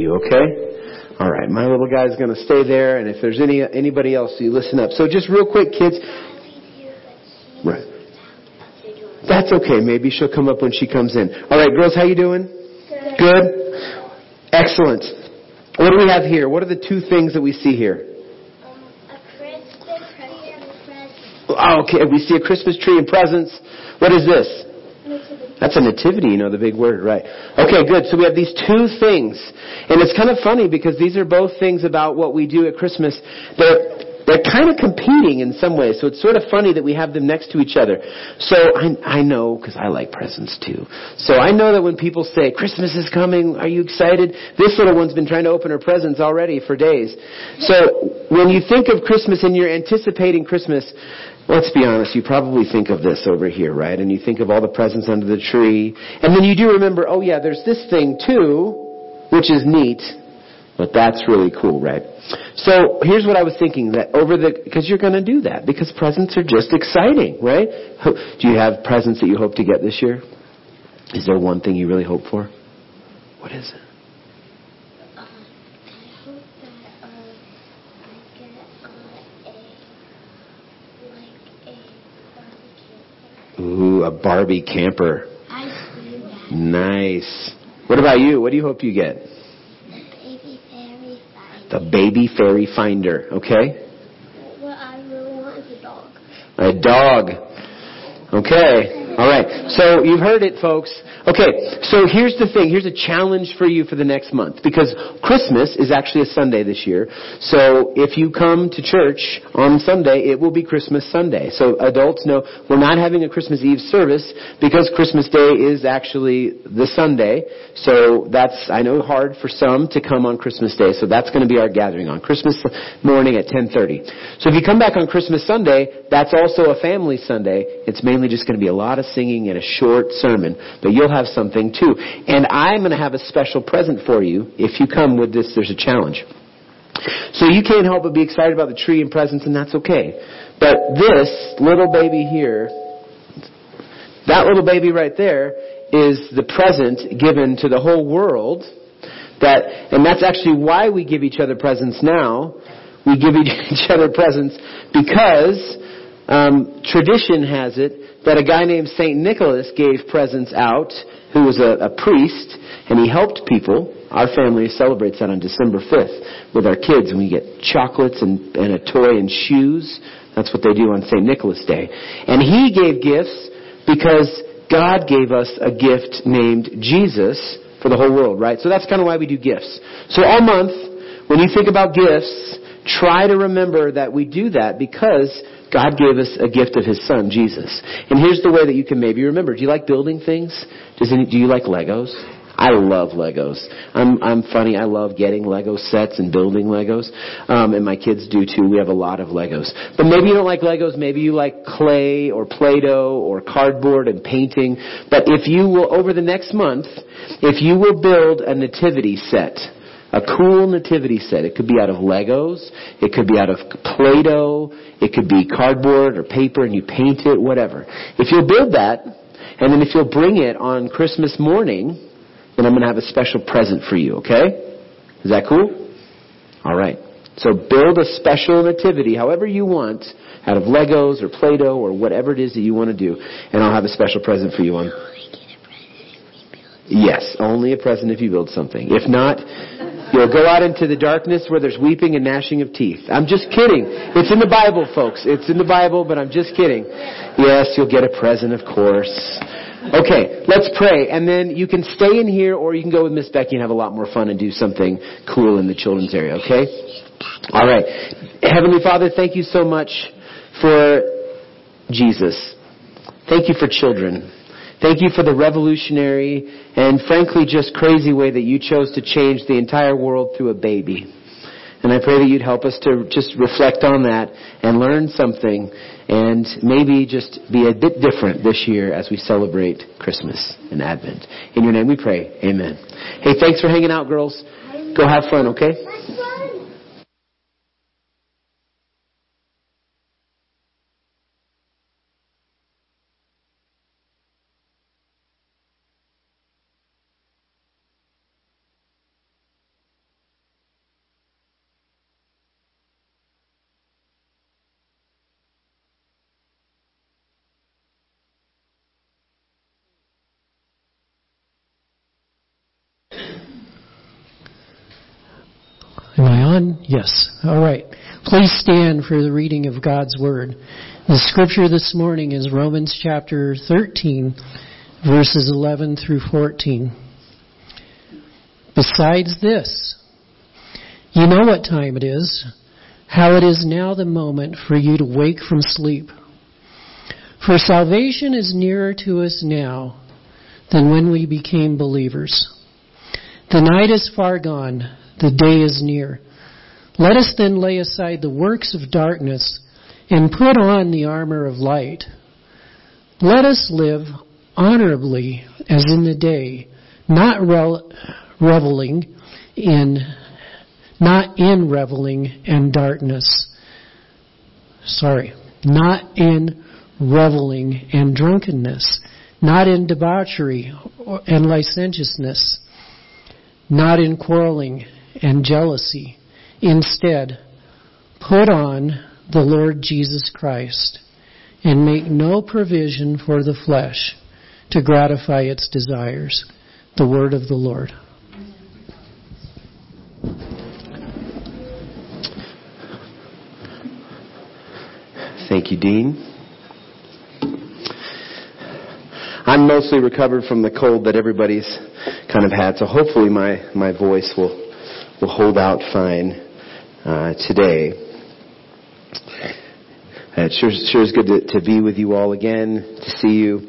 you, okay? All right, my little guy's going to stay there, and if there's any anybody else, you listen up. So just real quick, kids. Right. That's okay. Maybe she'll come up when she comes in. All right, girls, how you doing? Good. Good. Excellent. What do we have here? What are the two things that we see here? Um, a Christmas tree and present. Oh, okay, we see a Christmas tree and presents. What is this? That's a nativity, you know, the big word, right? Okay, good. So we have these two things. And it's kind of funny because these are both things about what we do at Christmas. They're, they're kind of competing in some ways. So it's sort of funny that we have them next to each other. So I, I know, because I like presents too. So I know that when people say, Christmas is coming, are you excited? This little one's been trying to open her presents already for days. So when you think of Christmas and you're anticipating Christmas, Let's be honest, you probably think of this over here, right? And you think of all the presents under the tree. And then you do remember, oh yeah, there's this thing too, which is neat. But that's really cool, right? So here's what I was thinking that over the, because you're going to do that, because presents are just exciting, right? Do you have presents that you hope to get this year? Is there one thing you really hope for? What is it? Um, I hope that um, I get uh, a like a barbecue. Ooh, a Barbie camper. I see that. Nice. What about you? What do you hope you get? The baby fairy finder. The baby fairy finder, okay? What I really want is a dog. A dog. Okay. All right. So you've heard it, folks. Okay. So here's the thing. Here's a challenge for you for the next month because Christmas is actually a Sunday this year. So if you come to church on Sunday, it will be Christmas Sunday. So adults know we're not having a Christmas Eve service because Christmas Day is actually the Sunday. So that's, I know, hard for some to come on Christmas Day. So that's going to be our gathering on Christmas morning at 1030. So if you come back on Christmas Sunday, that's also a family Sunday. It's mainly just going to be a lot of singing and a short sermon, but you'll have something too. And I'm going to have a special present for you. If you come with this, there's a challenge. So you can't help but be excited about the tree and presents, and that's okay. But this little baby here, that little baby right there, is the present given to the whole world. That, and that's actually why we give each other presents now. We give each other presents because um, tradition has it that a guy named Saint Nicholas gave presents out, who was a, a priest, and he helped people. Our family celebrates that on December 5th with our kids, and we get chocolates and, and a toy and shoes. That's what they do on St. Nicholas Day. And he gave gifts because God gave us a gift named Jesus for the whole world, right? So that's kind of why we do gifts. So all month, when you think about gifts, try to remember that we do that because God gave us a gift of His Son, Jesus. And here's the way that you can maybe remember. Do you like building things? Does any, do you like Legos? I love Legos. I'm I'm funny. I love getting Lego sets and building Legos, um, and my kids do too. We have a lot of Legos. But maybe you don't like Legos. Maybe you like clay or Play-Doh or cardboard and painting. But if you will, over the next month, if you will build a nativity set, a cool nativity set. It could be out of Legos. It could be out of Play-Doh. It could be cardboard or paper and you paint it, whatever. If you'll build that, and then if you'll bring it on Christmas morning, then I'm going to have a special present for you, okay? Is that cool? All right. So build a special nativity, however you want, out of Legos or Play-Doh or whatever it is that you want to do, and I'll have a special present for you on. Yes, only a present if you build something. If not, you'll go out into the darkness where there's weeping and gnashing of teeth. I'm just kidding. It's in the Bible, folks. It's in the Bible, but I'm just kidding. Yes, you'll get a present, of course. Okay, let's pray, and then you can stay in here, or you can go with Miss Becky and have a lot more fun and do something cool in the children's area. Okay? All right. Heavenly Father, thank you so much for Jesus. Thank you for children. Thank you for the revolutionary and frankly just crazy way that you chose to change the entire world through a baby. And I pray that you'd help us to just reflect on that and learn something and maybe just be a bit different this year as we celebrate Christmas and Advent. In your name we pray. Amen. Hey, thanks for hanging out, girls. Go have fun, okay? That's fun. on? Yes. All right. Please stand for the reading of God's Word. The scripture this morning is Romans chapter 13, verses 11 through 14. Besides this, you know what time it is, how it is now the moment for you to wake from sleep. For salvation is nearer to us now than when we became believers. The night is far gone, the day is near. Let us then lay aside the works of darkness and put on the armor of light. Let us live honorably as in the day, not reveling in not in reveling and darkness. Sorry, not in reveling and drunkenness, not in debauchery and licentiousness, not in quarreling and jealousy. Instead, put on the Lord Jesus Christ and make no provision for the flesh to gratify its desires. The word of the Lord. Thank you, Dean. I'm mostly recovered from the cold that everybody's kind of had, so hopefully my, my voice will, will hold out fine uh, today. Uh, it sure, sure is good to, to be with you all again, to see you.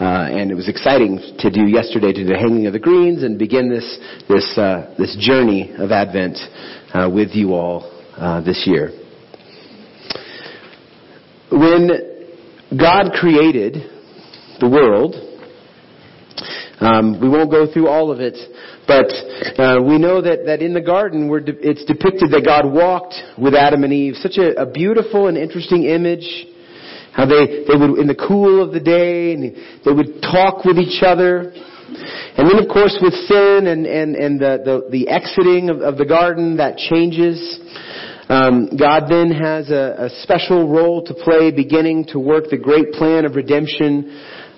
Uh, and it was exciting to do yesterday to the hanging of the greens and begin this this uh, this journey of Advent uh, with you all uh, this year. When God created the world, um, we won't go through all of it, but uh, we know that, that in the garden de- it's depicted that God walked with Adam and Eve. Such a, a beautiful and interesting image. How they, they would, in the cool of the day, and they would talk with each other. And then of course with sin and, and, and the, the, the exiting of, of the garden, that changes. Um, God then has a, a, special role to play, beginning to work the great plan of redemption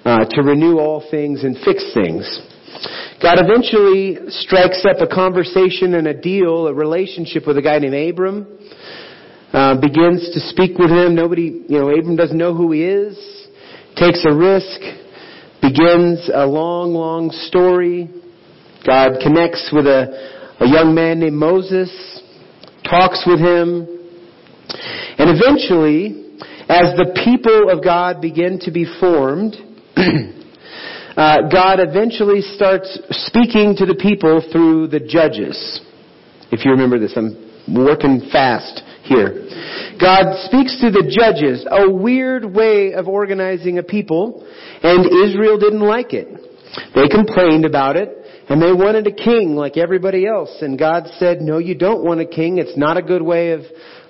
uh, to renew all things and fix things. God eventually strikes up a conversation and a deal, a relationship with a guy named Abram. Uh, begins to speak with him. Nobody, you know, Abram doesn't know who he is. Takes a risk. Begins a long, long story. God connects with a, a young man named Moses talks with him. And eventually, as the people of God begin to be formed, uh, God eventually starts speaking to the people through the judges. If you remember this, I'm working fast here. God speaks to the judges, a weird way of organizing a people, and Israel didn't like it. They complained about it. And they wanted a king like everybody else. And God said, no, you don't want a king. It's not a good way of,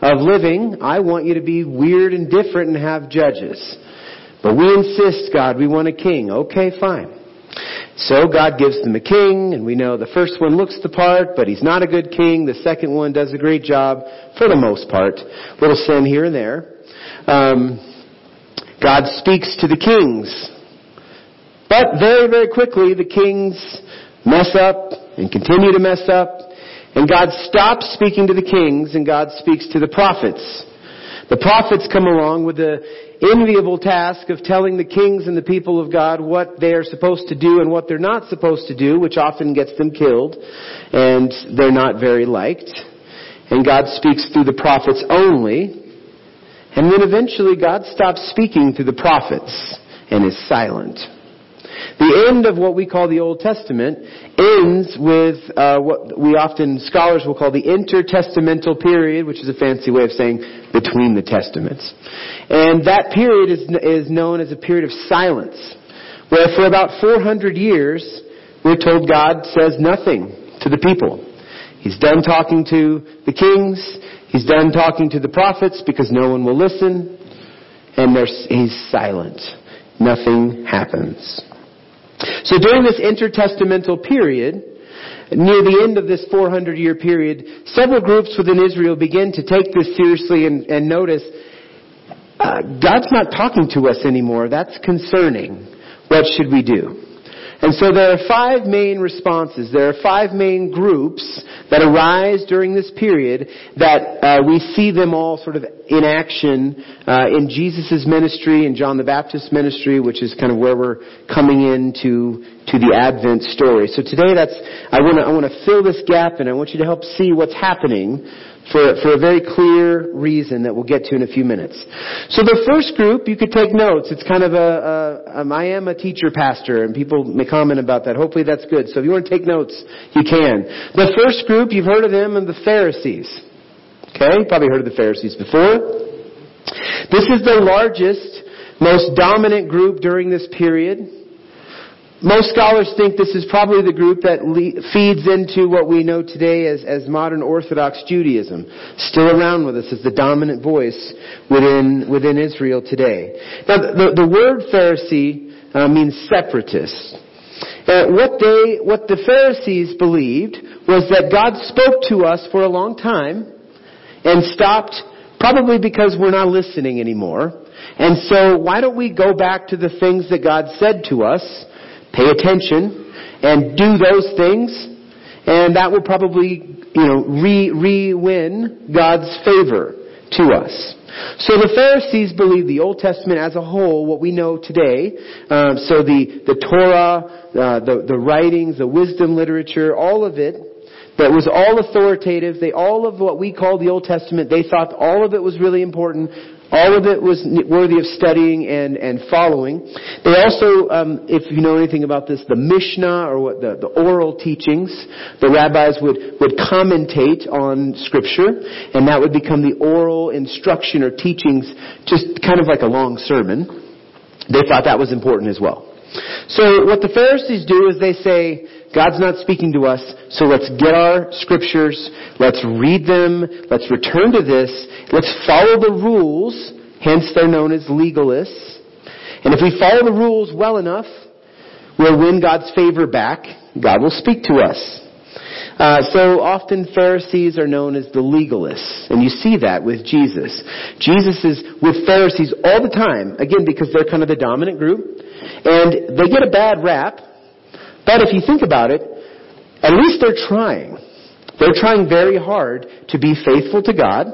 of living. I want you to be weird and different and have judges. But we insist, God, we want a king. Okay, fine. So God gives them a king, and we know the first one looks the part, but he's not a good king. The second one does a great job, for the most part. Little sin here and there. Um, God speaks to the kings. But very, very quickly, the kings mess up and continue to mess up. And God stops speaking to the kings and God speaks to the prophets. The prophets come along with the enviable task of telling the kings and the people of God what they are supposed to do and what they're not supposed to do, which often gets them killed, and they're not very liked. And God speaks through the prophets only. And then eventually God stops speaking through the prophets and is silent. The end of what we call the Old Testament ends with uh, what we often scholars will call the intertestamental period, which is a fancy way of saying between the testaments. And that period is, is known as a period of silence, where for about 400 years we're told God says nothing to the people. He's done talking to the kings. He's done talking to the prophets because no one will listen. And he's silent. Nothing happens. So during this intertestamental period, near the end of this 400 year period, several groups within Israel begin to take this seriously and, and notice uh, God's not talking to us anymore. That's concerning. What should we do? And so there are five main responses. There are five main groups that arise during this period that uh, we see them all sort of in action uh, in Jesus' ministry and John the Baptist's ministry, which is kind of where we're coming into to the Advent story. So today that's, I want to, I want to fill this gap and I want you to help see what's happening for, for a very clear reason that we'll get to in a few minutes. So the first group, you could take notes. It's kind of a, um, I am a teacher pastor, and people may comment about that. Hopefully that's good. So if you want to take notes, you can. The first group, you've heard of them, and the Pharisees. Okay, probably heard of the Pharisees before. This is the largest, most dominant group during this period. Most scholars think this is probably the group that le- feeds into what we know today as, as modern Orthodox Judaism, still around with us as the dominant voice within, within Israel today. Now, the, the word Pharisee uh, means separatist. Uh, what they, what the Pharisees believed was that God spoke to us for a long time and stopped probably because we're not listening anymore. And so why don't we go back to the things that God said to us pay attention, and do those things, and that will probably, you know, re, re-win God's favor to us. So the Pharisees believed the Old Testament as a whole, what we know today, um, so the, the Torah, uh, the, the writings, the wisdom literature, all of it, that was all authoritative. They all of what we call the Old Testament, they thought all of it was really important. All of it was worthy of studying and, and following. They also, um, if you know anything about this, the Mishnah or what the, the oral teachings, the rabbis would, would commentate on Scripture, and that would become the oral instruction or teachings, just kind of like a long sermon. They thought that was important as well. So what the Pharisees do is they say, God's not speaking to us, so let's get our scriptures, let's read them, let's return to this, let's follow the rules, hence they're known as legalists. And if we follow the rules well enough, we'll win God's favor back. God will speak to us. Uh, so often Pharisees are known as the legalists, and you see that with Jesus. Jesus is with Pharisees all the time, again because they're kind of the dominant group, and they get a bad rap but if you think about it, at least they're trying. They're trying very hard to be faithful to God.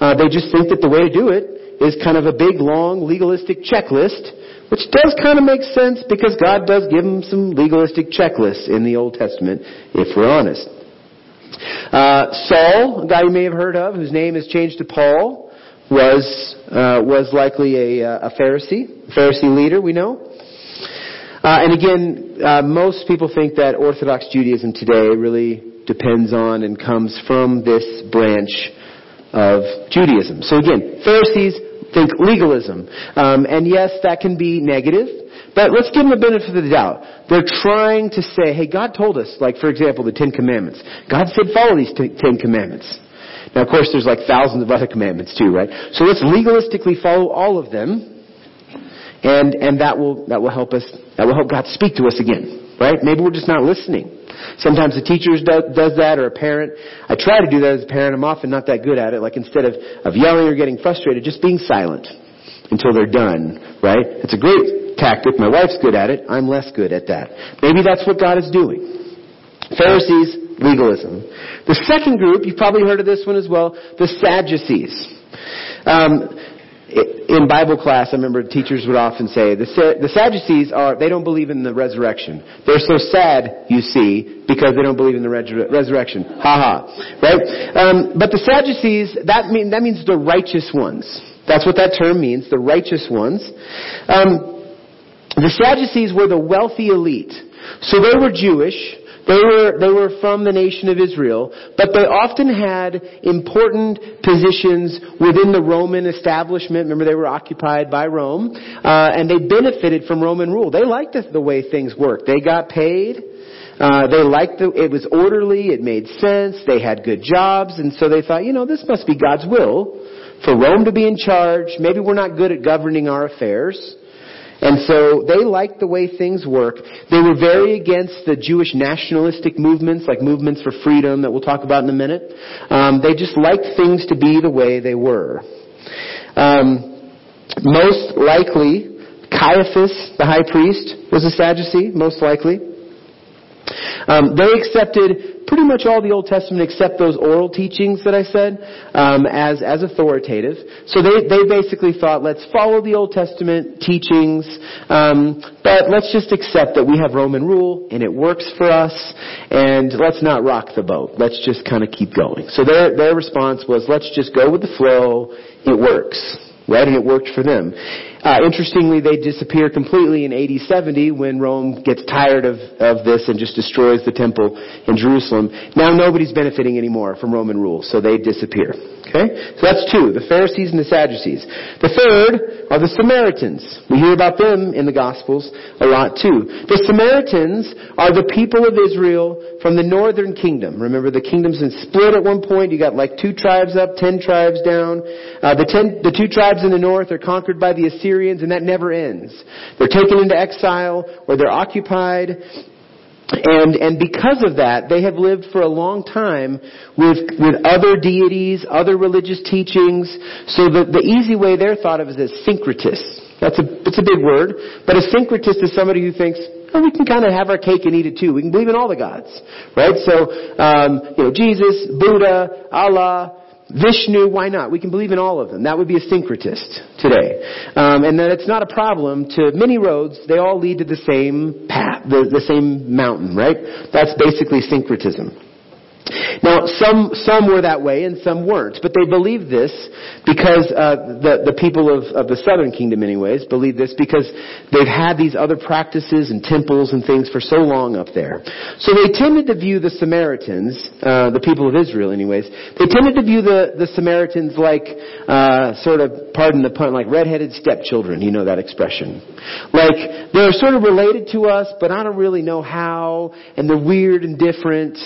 Uh, they just think that the way to do it is kind of a big, long, legalistic checklist, which does kind of make sense because God does give them some legalistic checklists in the Old Testament, if we're honest. Uh, Saul, a guy you may have heard of, whose name is changed to Paul, was uh, was likely a, uh, a Pharisee, a Pharisee leader. We know. Uh, and again, uh, most people think that Orthodox Judaism today really depends on and comes from this branch of Judaism. So again, Pharisees think legalism. Um, and yes, that can be negative, but let's give them the benefit of the doubt. They're trying to say, hey, God told us, like for example, the Ten Commandments. God said follow these Ten Commandments. Now, of course, there's like thousands of other commandments too, right? So let's legalistically follow all of them and, and that will, that will help us, that will help God speak to us again, right? Maybe we're just not listening. Sometimes the teacher do, does that or a parent. I try to do that as a parent. I'm often not that good at it. Like instead of, of yelling or getting frustrated, just being silent until they're done, right? It's a great tactic. My wife's good at it. I'm less good at that. Maybe that's what God is doing. Pharisees, legalism. The second group, you've probably heard of this one as well, the Sadducees. Um, in Bible class, I remember teachers would often say, the, the Sadducees are, they don't believe in the resurrection. They're so sad, you see, because they don't believe in the resurrection. Ha ha. Right? Um, but the Sadducees, that, mean, that means the righteous ones. That's what that term means, the righteous ones. Um, the Sadducees were the wealthy elite. So they were Jewish, they were, they were from the nation of Israel, but they often had important positions within the Roman establishment. Remember, they were occupied by Rome, uh, and they benefited from Roman rule. They liked the, the way things worked. They got paid. Uh, they liked the, it was orderly, it made sense, they had good jobs, and so they thought, you know, this must be God's will for Rome to be in charge. Maybe we're not good at governing our affairs. And so they liked the way things work. They were very against the Jewish nationalistic movements, like movements for freedom that we'll talk about in a minute. Um, they just liked things to be the way they were. Um, most likely, Caiaphas, the high priest, was a Sadducee, most likely. Um, they accepted pretty much all the Old Testament except those oral teachings that I said um, as as authoritative. So they they basically thought, let's follow the Old Testament teachings, um, but let's just accept that we have Roman rule and it works for us, and let's not rock the boat. Let's just kind of keep going. So their their response was, let's just go with the flow. It works, right? And it worked for them. Uh, interestingly, they disappear completely in AD 70 when Rome gets tired of, of this and just destroys the temple in Jerusalem. Now nobody's benefiting anymore from Roman rule, so they disappear. Okay? So that's two, the Pharisees and the Sadducees. The third are the Samaritans. We hear about them in the Gospels a lot too. The Samaritans are the people of Israel from the northern kingdom. Remember, the kingdom's been split at one point. You got like two tribes up, ten tribes down. Uh, the, ten, the two tribes in the north are conquered by the Assyrians Assyrians, and that never ends. They're taken into exile, or they're occupied, and, and because of that, they have lived for a long time with, with other deities, other religious teachings. So the, the easy way they're thought of is as syncretists. That's a, it's a big word, but a syncretist is somebody who thinks, oh, we can kind of have our cake and eat it too. We can believe in all the gods, right? So, um, you know, Jesus, Buddha, Allah, Vishnu, why not? We can believe in all of them. That would be a syncretist today. Um, and that it's not a problem to many roads, they all lead to the same path, the, the same mountain, right? That's basically syncretism. Now, some, some were that way and some weren't, but they believed this because, uh, the, the people of, of the southern kingdom anyways, believed this because they've had these other practices and temples and things for so long up there. So they tended to view the Samaritans, uh, the people of Israel anyways, they tended to view the, the Samaritans like, uh, sort of, pardon the pun, like redheaded stepchildren, you know that expression. Like, they're sort of related to us, but I don't really know how, and they're weird and different,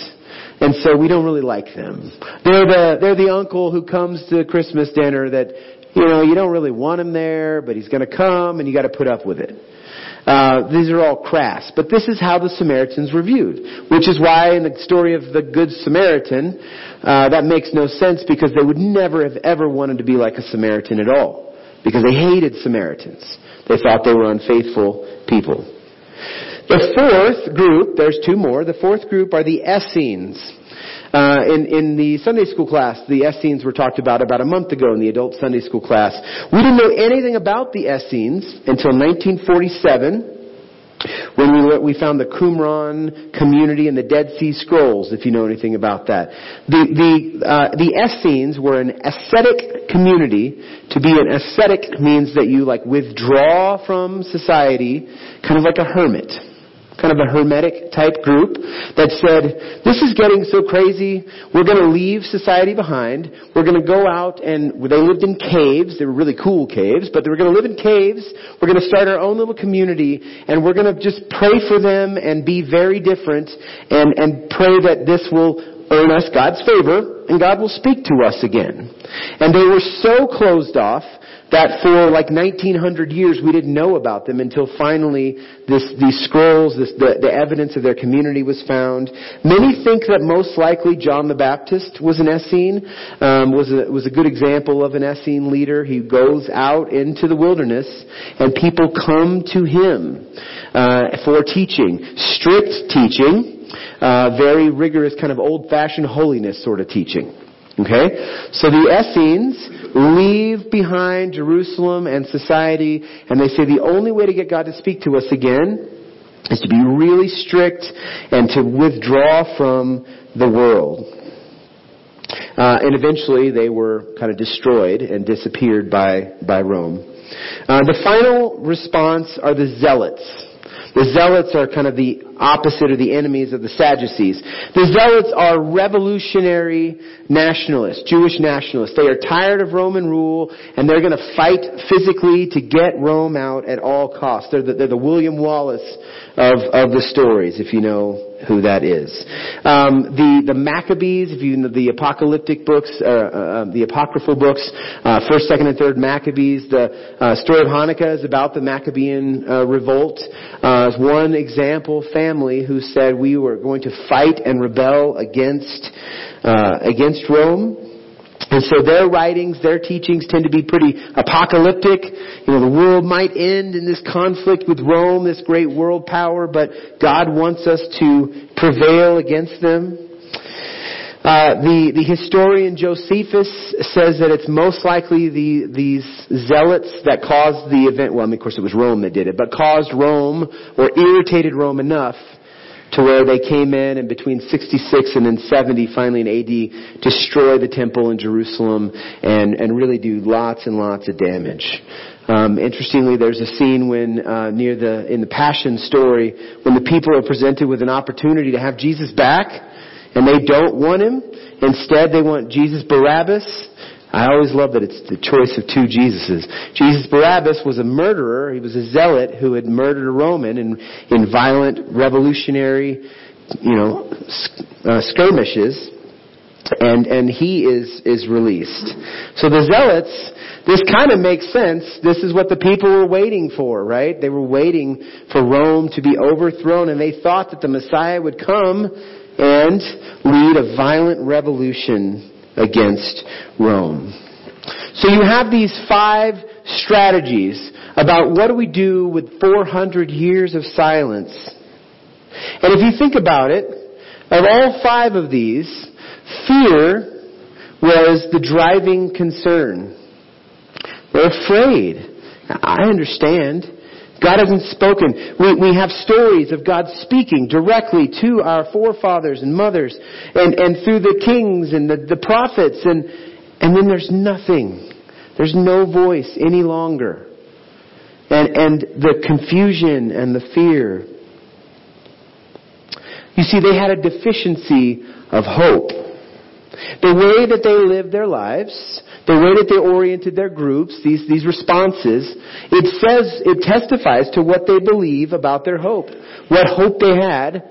and so we don't really like them. They're the, they're the uncle who comes to Christmas dinner that, you know, you don't really want him there, but he's gonna come and you gotta put up with it. Uh, these are all crass. But this is how the Samaritans were viewed. Which is why in the story of the Good Samaritan, uh, that makes no sense because they would never have ever wanted to be like a Samaritan at all. Because they hated Samaritans. They thought they were unfaithful people. The fourth group, there's two more, the fourth group are the Essenes. Uh, in, in the Sunday school class, the Essenes were talked about about a month ago in the adult Sunday school class. We didn't know anything about the Essenes until 1947 when we, we found the Qumran community and the Dead Sea Scrolls, if you know anything about that. The, the, uh, the Essenes were an ascetic community. To be an ascetic means that you like withdraw from society, kind of like a hermit kind of a hermetic type group that said, this is getting so crazy, we're going to leave society behind, we're going to go out and they lived in caves, they were really cool caves, but they were going to live in caves, we're going to start our own little community, and we're going to just pray for them and be very different and, and pray that this will earn us God's favor and God will speak to us again. And they were so closed off that for like 1900 years we didn't know about them until finally this, these scrolls, this, the, the evidence of their community was found. Many think that most likely John the Baptist was an Essene, um, was, a, was a good example of an Essene leader. He goes out into the wilderness and people come to him uh, for teaching, strict teaching, uh, very rigorous kind of old-fashioned holiness sort of teaching. Okay? So the Essenes leave behind Jerusalem and society, and they say the only way to get God to speak to us again is to be really strict and to withdraw from the world. Uh, and eventually they were kind of destroyed and disappeared by, by Rome. Uh, the final response are the zealots. The zealots are kind of the opposite or the enemies of the Sadducees. The zealots are revolutionary nationalists, Jewish nationalists. They are tired of Roman rule and they're going to fight physically to get Rome out at all costs. They're the, they're the William Wallace of, of the stories, if you know who that is. Um, the the Maccabees, if you know the apocalyptic books, uh, uh, the apocryphal books, uh, first, second, and third Maccabees. The uh, story of Hanukkah is about the Maccabean uh, revolt. Uh, one example family who said we were going to fight and rebel against against Rome. And so their writings, their teachings tend to be pretty apocalyptic. You know, the world might end in this conflict with Rome, this great world power, but God wants us to prevail against them. Uh, the, the historian Josephus says that it's most likely the, these zealots that caused the event, well, I mean, of course it was Rome that did it, but caused Rome or irritated Rome enough to where they came in and between 66 and then 70 finally in AD destroy the temple in Jerusalem and, and really do lots and lots of damage. Um, interestingly, there's a scene when uh, near the in the Passion story when the people are presented with an opportunity to have Jesus back, and they don't want him. Instead, they want Jesus Barabbas. I always love that it's the choice of two Jesuses. Jesus Barabbas was a murderer. He was a zealot who had murdered a Roman in, in violent revolutionary, you know, uh, skirmishes. And, and he is, is released. So the zealots, this kind of makes sense. This is what the people were waiting for, right? They were waiting for Rome to be overthrown and they thought that the Messiah would come and lead a violent revolution against Rome. So you have these five strategies about what do we do with 400 years of silence. And if you think about it, of all five of these, fear was the driving concern. They're afraid. I understand. God hasn't spoken. We, we have stories of God speaking directly to our forefathers and mothers and, and through the kings and the, the prophets and, and then there's nothing. There's no voice any longer. And, and the confusion and the fear. You see, they had a deficiency of hope. The way that they lived their lives, the way that they oriented their groups, these, these responses, it says, it testifies to what they believe about their hope. What hope they had,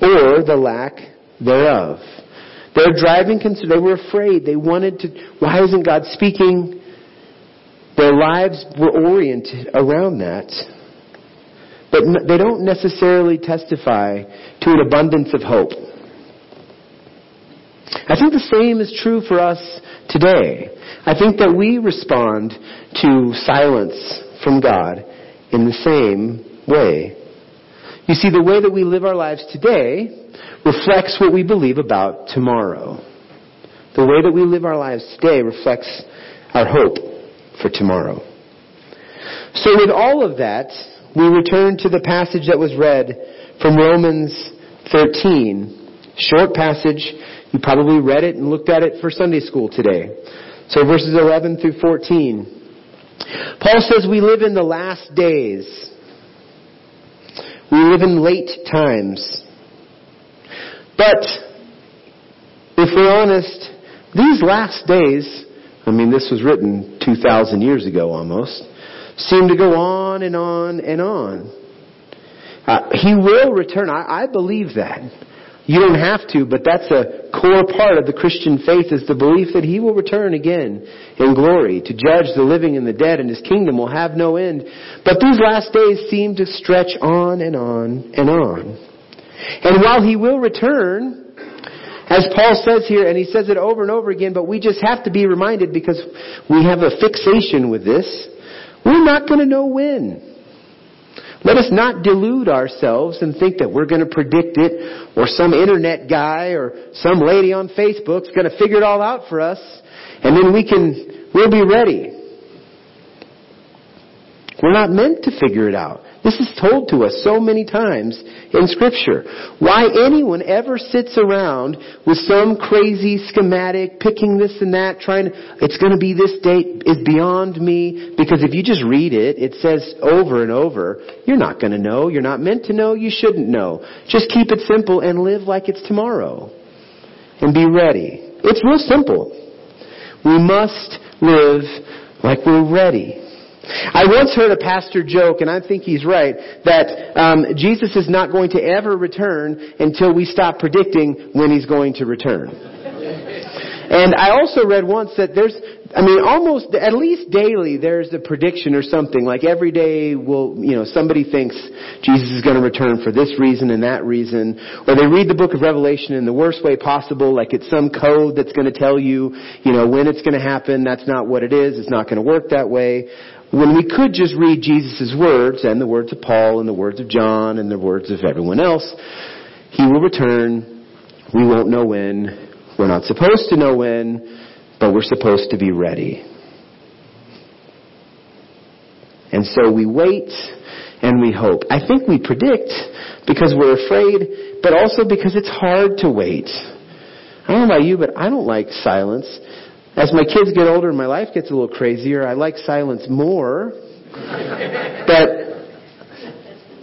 or the lack thereof. Their driving concern, they were afraid. They wanted to, why isn't God speaking? Their lives were oriented around that. But they don't necessarily testify to an abundance of hope. I think the same is true for us today. I think that we respond to silence from God in the same way. You see, the way that we live our lives today reflects what we believe about tomorrow. The way that we live our lives today reflects our hope for tomorrow. So with all of that, we return to the passage that was read from Romans 13. Short passage. You probably read it and looked at it for Sunday school today. So verses 11 through 14. Paul says we live in the last days. We live in late times. But, if we're honest, these last days, I mean this was written 2,000 years ago almost, seem to go on and on and on. Uh, he will return. I, I believe that. You don't have to, but that's a core part of the Christian faith is the belief that He will return again in glory to judge the living and the dead and His kingdom will have no end. But these last days seem to stretch on and on and on. And while He will return, as Paul says here, and he says it over and over again, but we just have to be reminded because we have a fixation with this, we're not going to know when. Let us not delude ourselves and think that we're going to predict it or some internet guy or some lady on Facebook's going to figure it all out for us and then we can, we'll be ready. We're not meant to figure it out. This is told to us so many times in scripture. Why anyone ever sits around with some crazy schematic, picking this and that, trying to, it's gonna be this date is beyond me, because if you just read it, it says over and over, you're not gonna know, you're not meant to know, you shouldn't know. Just keep it simple and live like it's tomorrow. And be ready. It's real simple. We must live like we're ready. I once heard a pastor joke, and I think he's right, that um, Jesus is not going to ever return until we stop predicting when he's going to return. And I also read once that there's, I mean, almost, at least daily, there's a prediction or something. Like every day will, you know, somebody thinks Jesus is going to return for this reason and that reason. Or they read the book of Revelation in the worst way possible, like it's some code that's going to tell you, you know, when it's going to happen. That's not what it is. It's not going to work that way when we could just read Jesus' words and the words of Paul and the words of John and the words of everyone else, He will return. We won't know when. We're not supposed to know when, but we're supposed to be ready. And so we wait and we hope. I think we predict because we're afraid, but also because it's hard to wait. I don't know about you, but I don't like silence. As my kids get older and my life gets a little crazier, I like silence more. but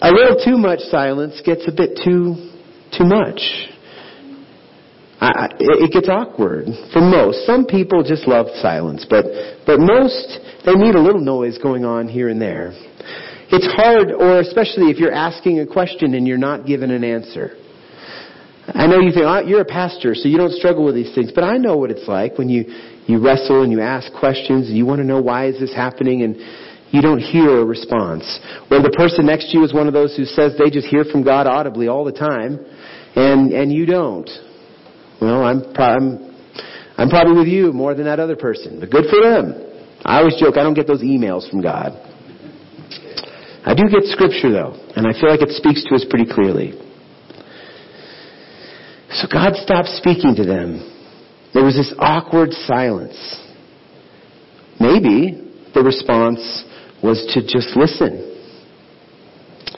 a little too much silence gets a bit too too much. I, it gets awkward for most. Some people just love silence, but but most they need a little noise going on here and there. It's hard, or especially if you're asking a question and you're not given an answer. I know you think oh, you're a pastor, so you don't struggle with these things, but I know what it's like when you you wrestle and you ask questions and you want to know why is this happening and you don't hear a response. Or the person next to you is one of those who says they just hear from God audibly all the time and and you don't. Well, I'm I'm I'm probably with you more than that other person, but good for them. I always joke I don't get those emails from God. I do get scripture though, and I feel like it speaks to us pretty clearly. So God stopped speaking to them there was this awkward silence. Maybe the response was to just listen.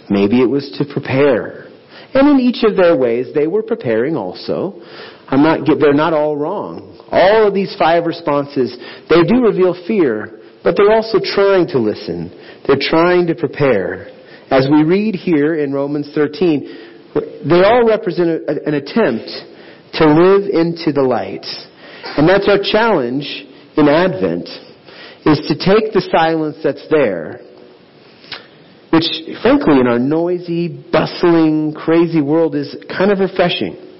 Maybe it was to prepare. And in each of their ways, they were preparing also. I'm not, they're not all wrong. All of these five responses, they do reveal fear, but they're also trying to listen. They're trying to prepare. As we read here in Romans 13, they all represent an attempt to live into the light. And that's our challenge in Advent, is to take the silence that's there, which frankly in our noisy, bustling, crazy world is kind of refreshing.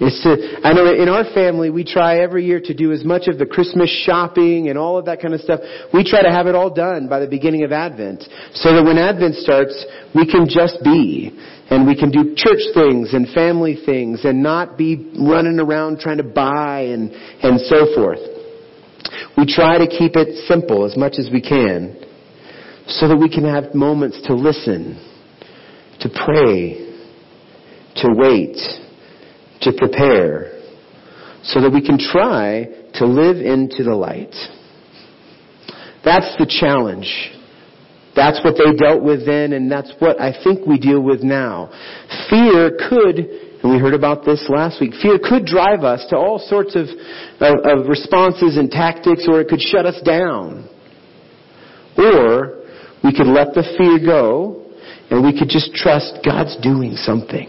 Is to, I know in our family we try every year to do as much of the Christmas shopping and all of that kind of stuff. We try to have it all done by the beginning of Advent so that when Advent starts, we can just be and we can do church things and family things and not be running around trying to buy and, and so forth. We try to keep it simple as much as we can so that we can have moments to listen, to pray, to wait, to prepare, so that we can try to live into the light. That's the challenge that's what they dealt with then, and that's what I think we deal with now. Fear could, and we heard about this last week, fear could drive us to all sorts of, of, of responses and tactics, or it could shut us down. Or we could let the fear go, and we could just trust God's doing something.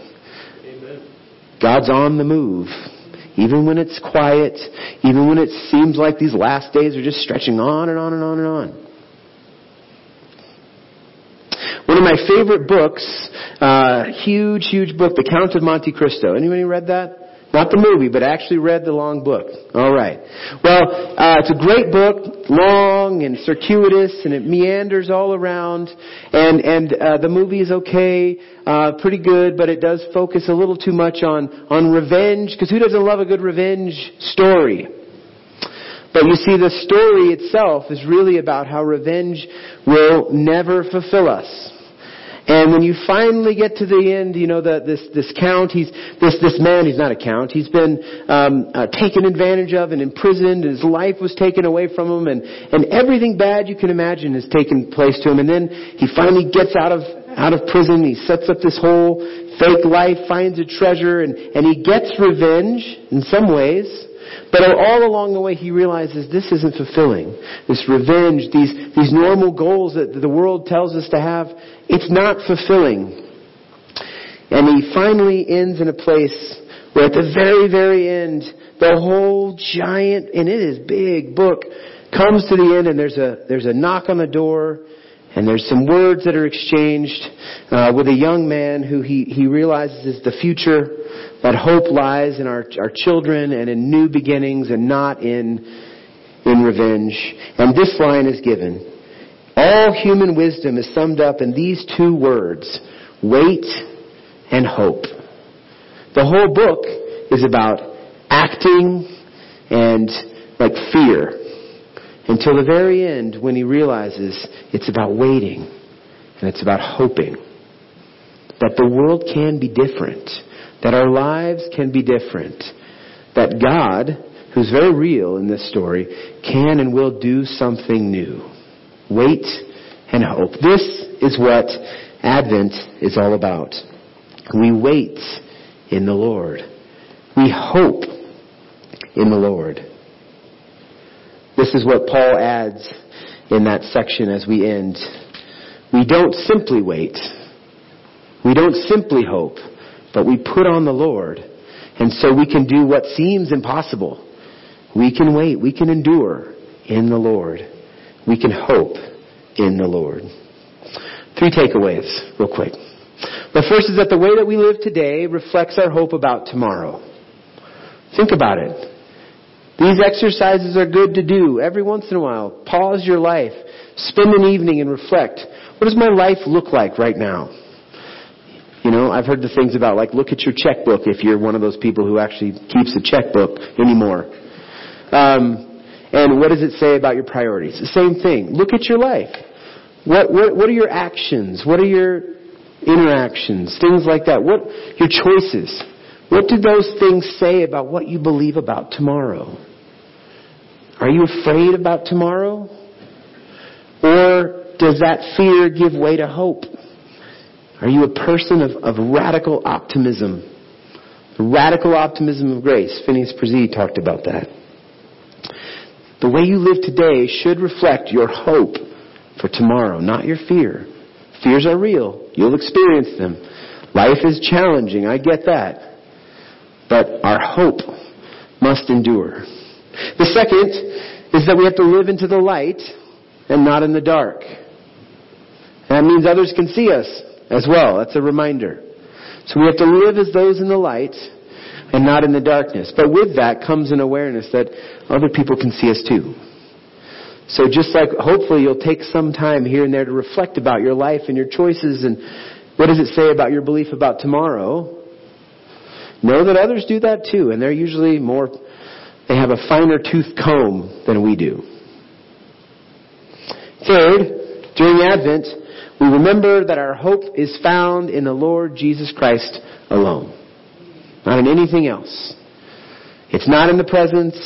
God's on the move. Even when it's quiet, even when it seems like these last days are just stretching on and on and on and on. One of my favorite books, uh, huge, huge book, The Count of Monte Cristo. Anybody read that? Not the movie, but actually read the long book. All right. Well, uh, it's a great book, long and circuitous, and it meanders all around. And and uh, the movie is okay, uh, pretty good, but it does focus a little too much on on revenge. Because who doesn't love a good revenge story? But you see, the story itself is really about how revenge will never fulfill us. And when you finally get to the end, you know, the, this, this count, he's, this, this man, he's not a count, he's been, um, uh, taken advantage of and imprisoned, and his life was taken away from him, and, and everything bad you can imagine has taken place to him, and then he finally gets out of, out of prison, he sets up this whole fake life, finds a treasure, and, and he gets revenge in some ways, but all along the way, he realizes this isn't fulfilling. This revenge, these, these normal goals that the world tells us to have, it's not fulfilling. And he finally ends in a place where at the very, very end, the whole giant, and it is big book, comes to the end and there's a, there's a knock on the door And there's some words that are exchanged uh, with a young man who he, he realizes is the future, that hope lies in our, our children and in new beginnings and not in, in revenge. And this line is given. All human wisdom is summed up in these two words, wait and hope. The whole book is about acting and like fear until the very end when he realizes it's about waiting and it's about hoping that the world can be different, that our lives can be different, that God, who's very real in this story, can and will do something new. Wait and hope. This is what Advent is all about. We wait in the Lord. We hope in the Lord. This is what Paul adds in that section as we end. We don't simply wait. We don't simply hope, but we put on the Lord. And so we can do what seems impossible. We can wait. We can endure in the Lord. We can hope in the Lord. Three takeaways, real quick. The first is that the way that we live today reflects our hope about tomorrow. Think about it. These exercises are good to do every once in a while. Pause your life. Spend an evening and reflect. What does my life look like right now? You know, I've heard the things about like look at your checkbook if you're one of those people who actually keeps a checkbook anymore. Um, and what does it say about your priorities? The same thing. Look at your life. What, what, what are your actions? What are your interactions? Things like that. What, your choices. What do those things say about what you believe about tomorrow? Are you afraid about tomorrow? Or does that fear give way to hope? Are you a person of, of radical optimism? Radical optimism of grace. Phineas Bresee talked about that. The way you live today should reflect your hope for tomorrow, not your fear. Fears are real. You'll experience them. Life is challenging. I get that. But our hope must endure. The second is that we have to live into the light and not in the dark. That means others can see us as well. That's a reminder. So we have to live as those in the light and not in the darkness. But with that comes an awareness that other people can see us too. So just like hopefully you'll take some time here and there to reflect about your life and your choices and what does it say about your belief about tomorrow, Know that others do that too, and they're usually more, they have a finer tooth comb than we do. Third, during Advent, we remember that our hope is found in the Lord Jesus Christ alone. Not in anything else. It's not in the presents.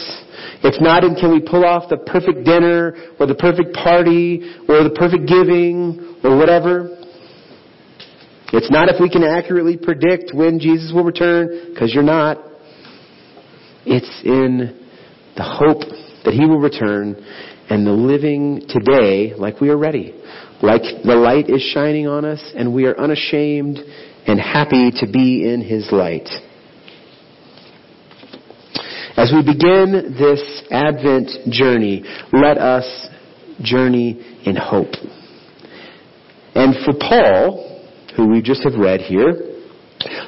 It's not in can we pull off the perfect dinner or the perfect party or the perfect giving or whatever. It's not if we can accurately predict when Jesus will return, because you're not. It's in the hope that He will return and the living today like we are ready. Like the light is shining on us and we are unashamed and happy to be in His light. As we begin this Advent journey, let us journey in hope. And for Paul, who we just have read here,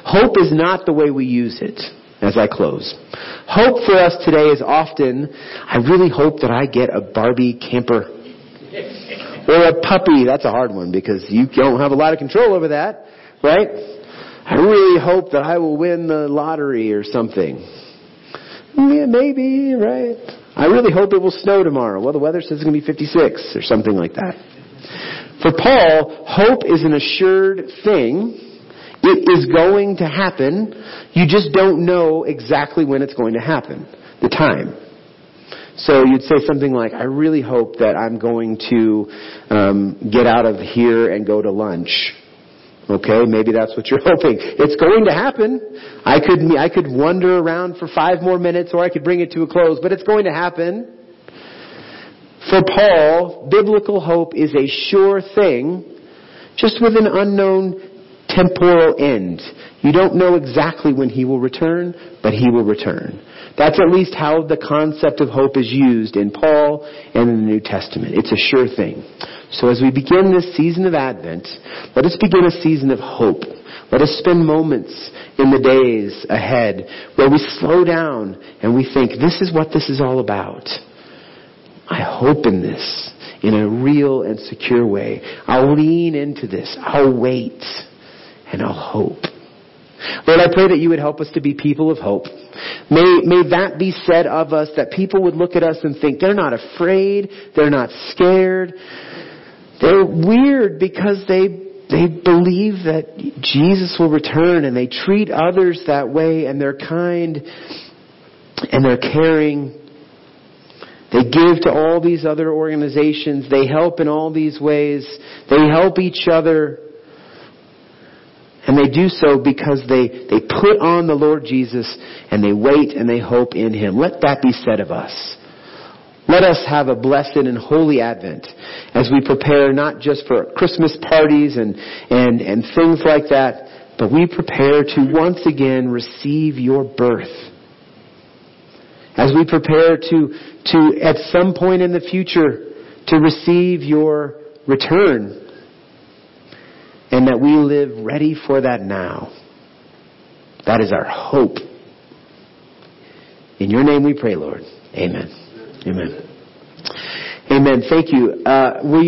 hope is not the way we use it as I close. Hope for us today is often, I really hope that I get a Barbie camper. Or a puppy. That's a hard one because you don't have a lot of control over that, right? I really hope that I will win the lottery or something. Yeah, maybe, right? I really hope it will snow tomorrow. Well, the weather says it's going to be 56 or something like that. For Paul, hope is an assured thing. It is going to happen. You just don't know exactly when it's going to happen. The time. So you'd say something like, I really hope that I'm going to um, get out of here and go to lunch. Okay, maybe that's what you're hoping. It's going to happen. I could I could wander around for five more minutes, or I could bring it to a close, but it's going to happen. For Paul, biblical hope is a sure thing, just with an unknown temporal end. You don't know exactly when he will return, but he will return. That's at least how the concept of hope is used in Paul and in the New Testament. It's a sure thing. So as we begin this season of Advent, let us begin a season of hope. Let us spend moments in the days ahead where we slow down and we think, this is what this is all about. I hope in this in a real and secure way. I'll lean into this. I'll wait and I'll hope. Lord, I pray that you would help us to be people of hope. May, may that be said of us, that people would look at us and think they're not afraid, they're not scared. They're weird because they, they believe that Jesus will return and they treat others that way and they're kind and they're caring. They give to all these other organizations. They help in all these ways. They help each other. And they do so because they, they put on the Lord Jesus and they wait and they hope in Him. Let that be said of us. Let us have a blessed and holy Advent as we prepare not just for Christmas parties and, and, and things like that, but we prepare to once again receive your birth. As we prepare to, to, at some point in the future, to receive your return and that we live ready for that now. That is our hope. In your name we pray, Lord. Amen. Amen. Amen. Thank you. Uh, will you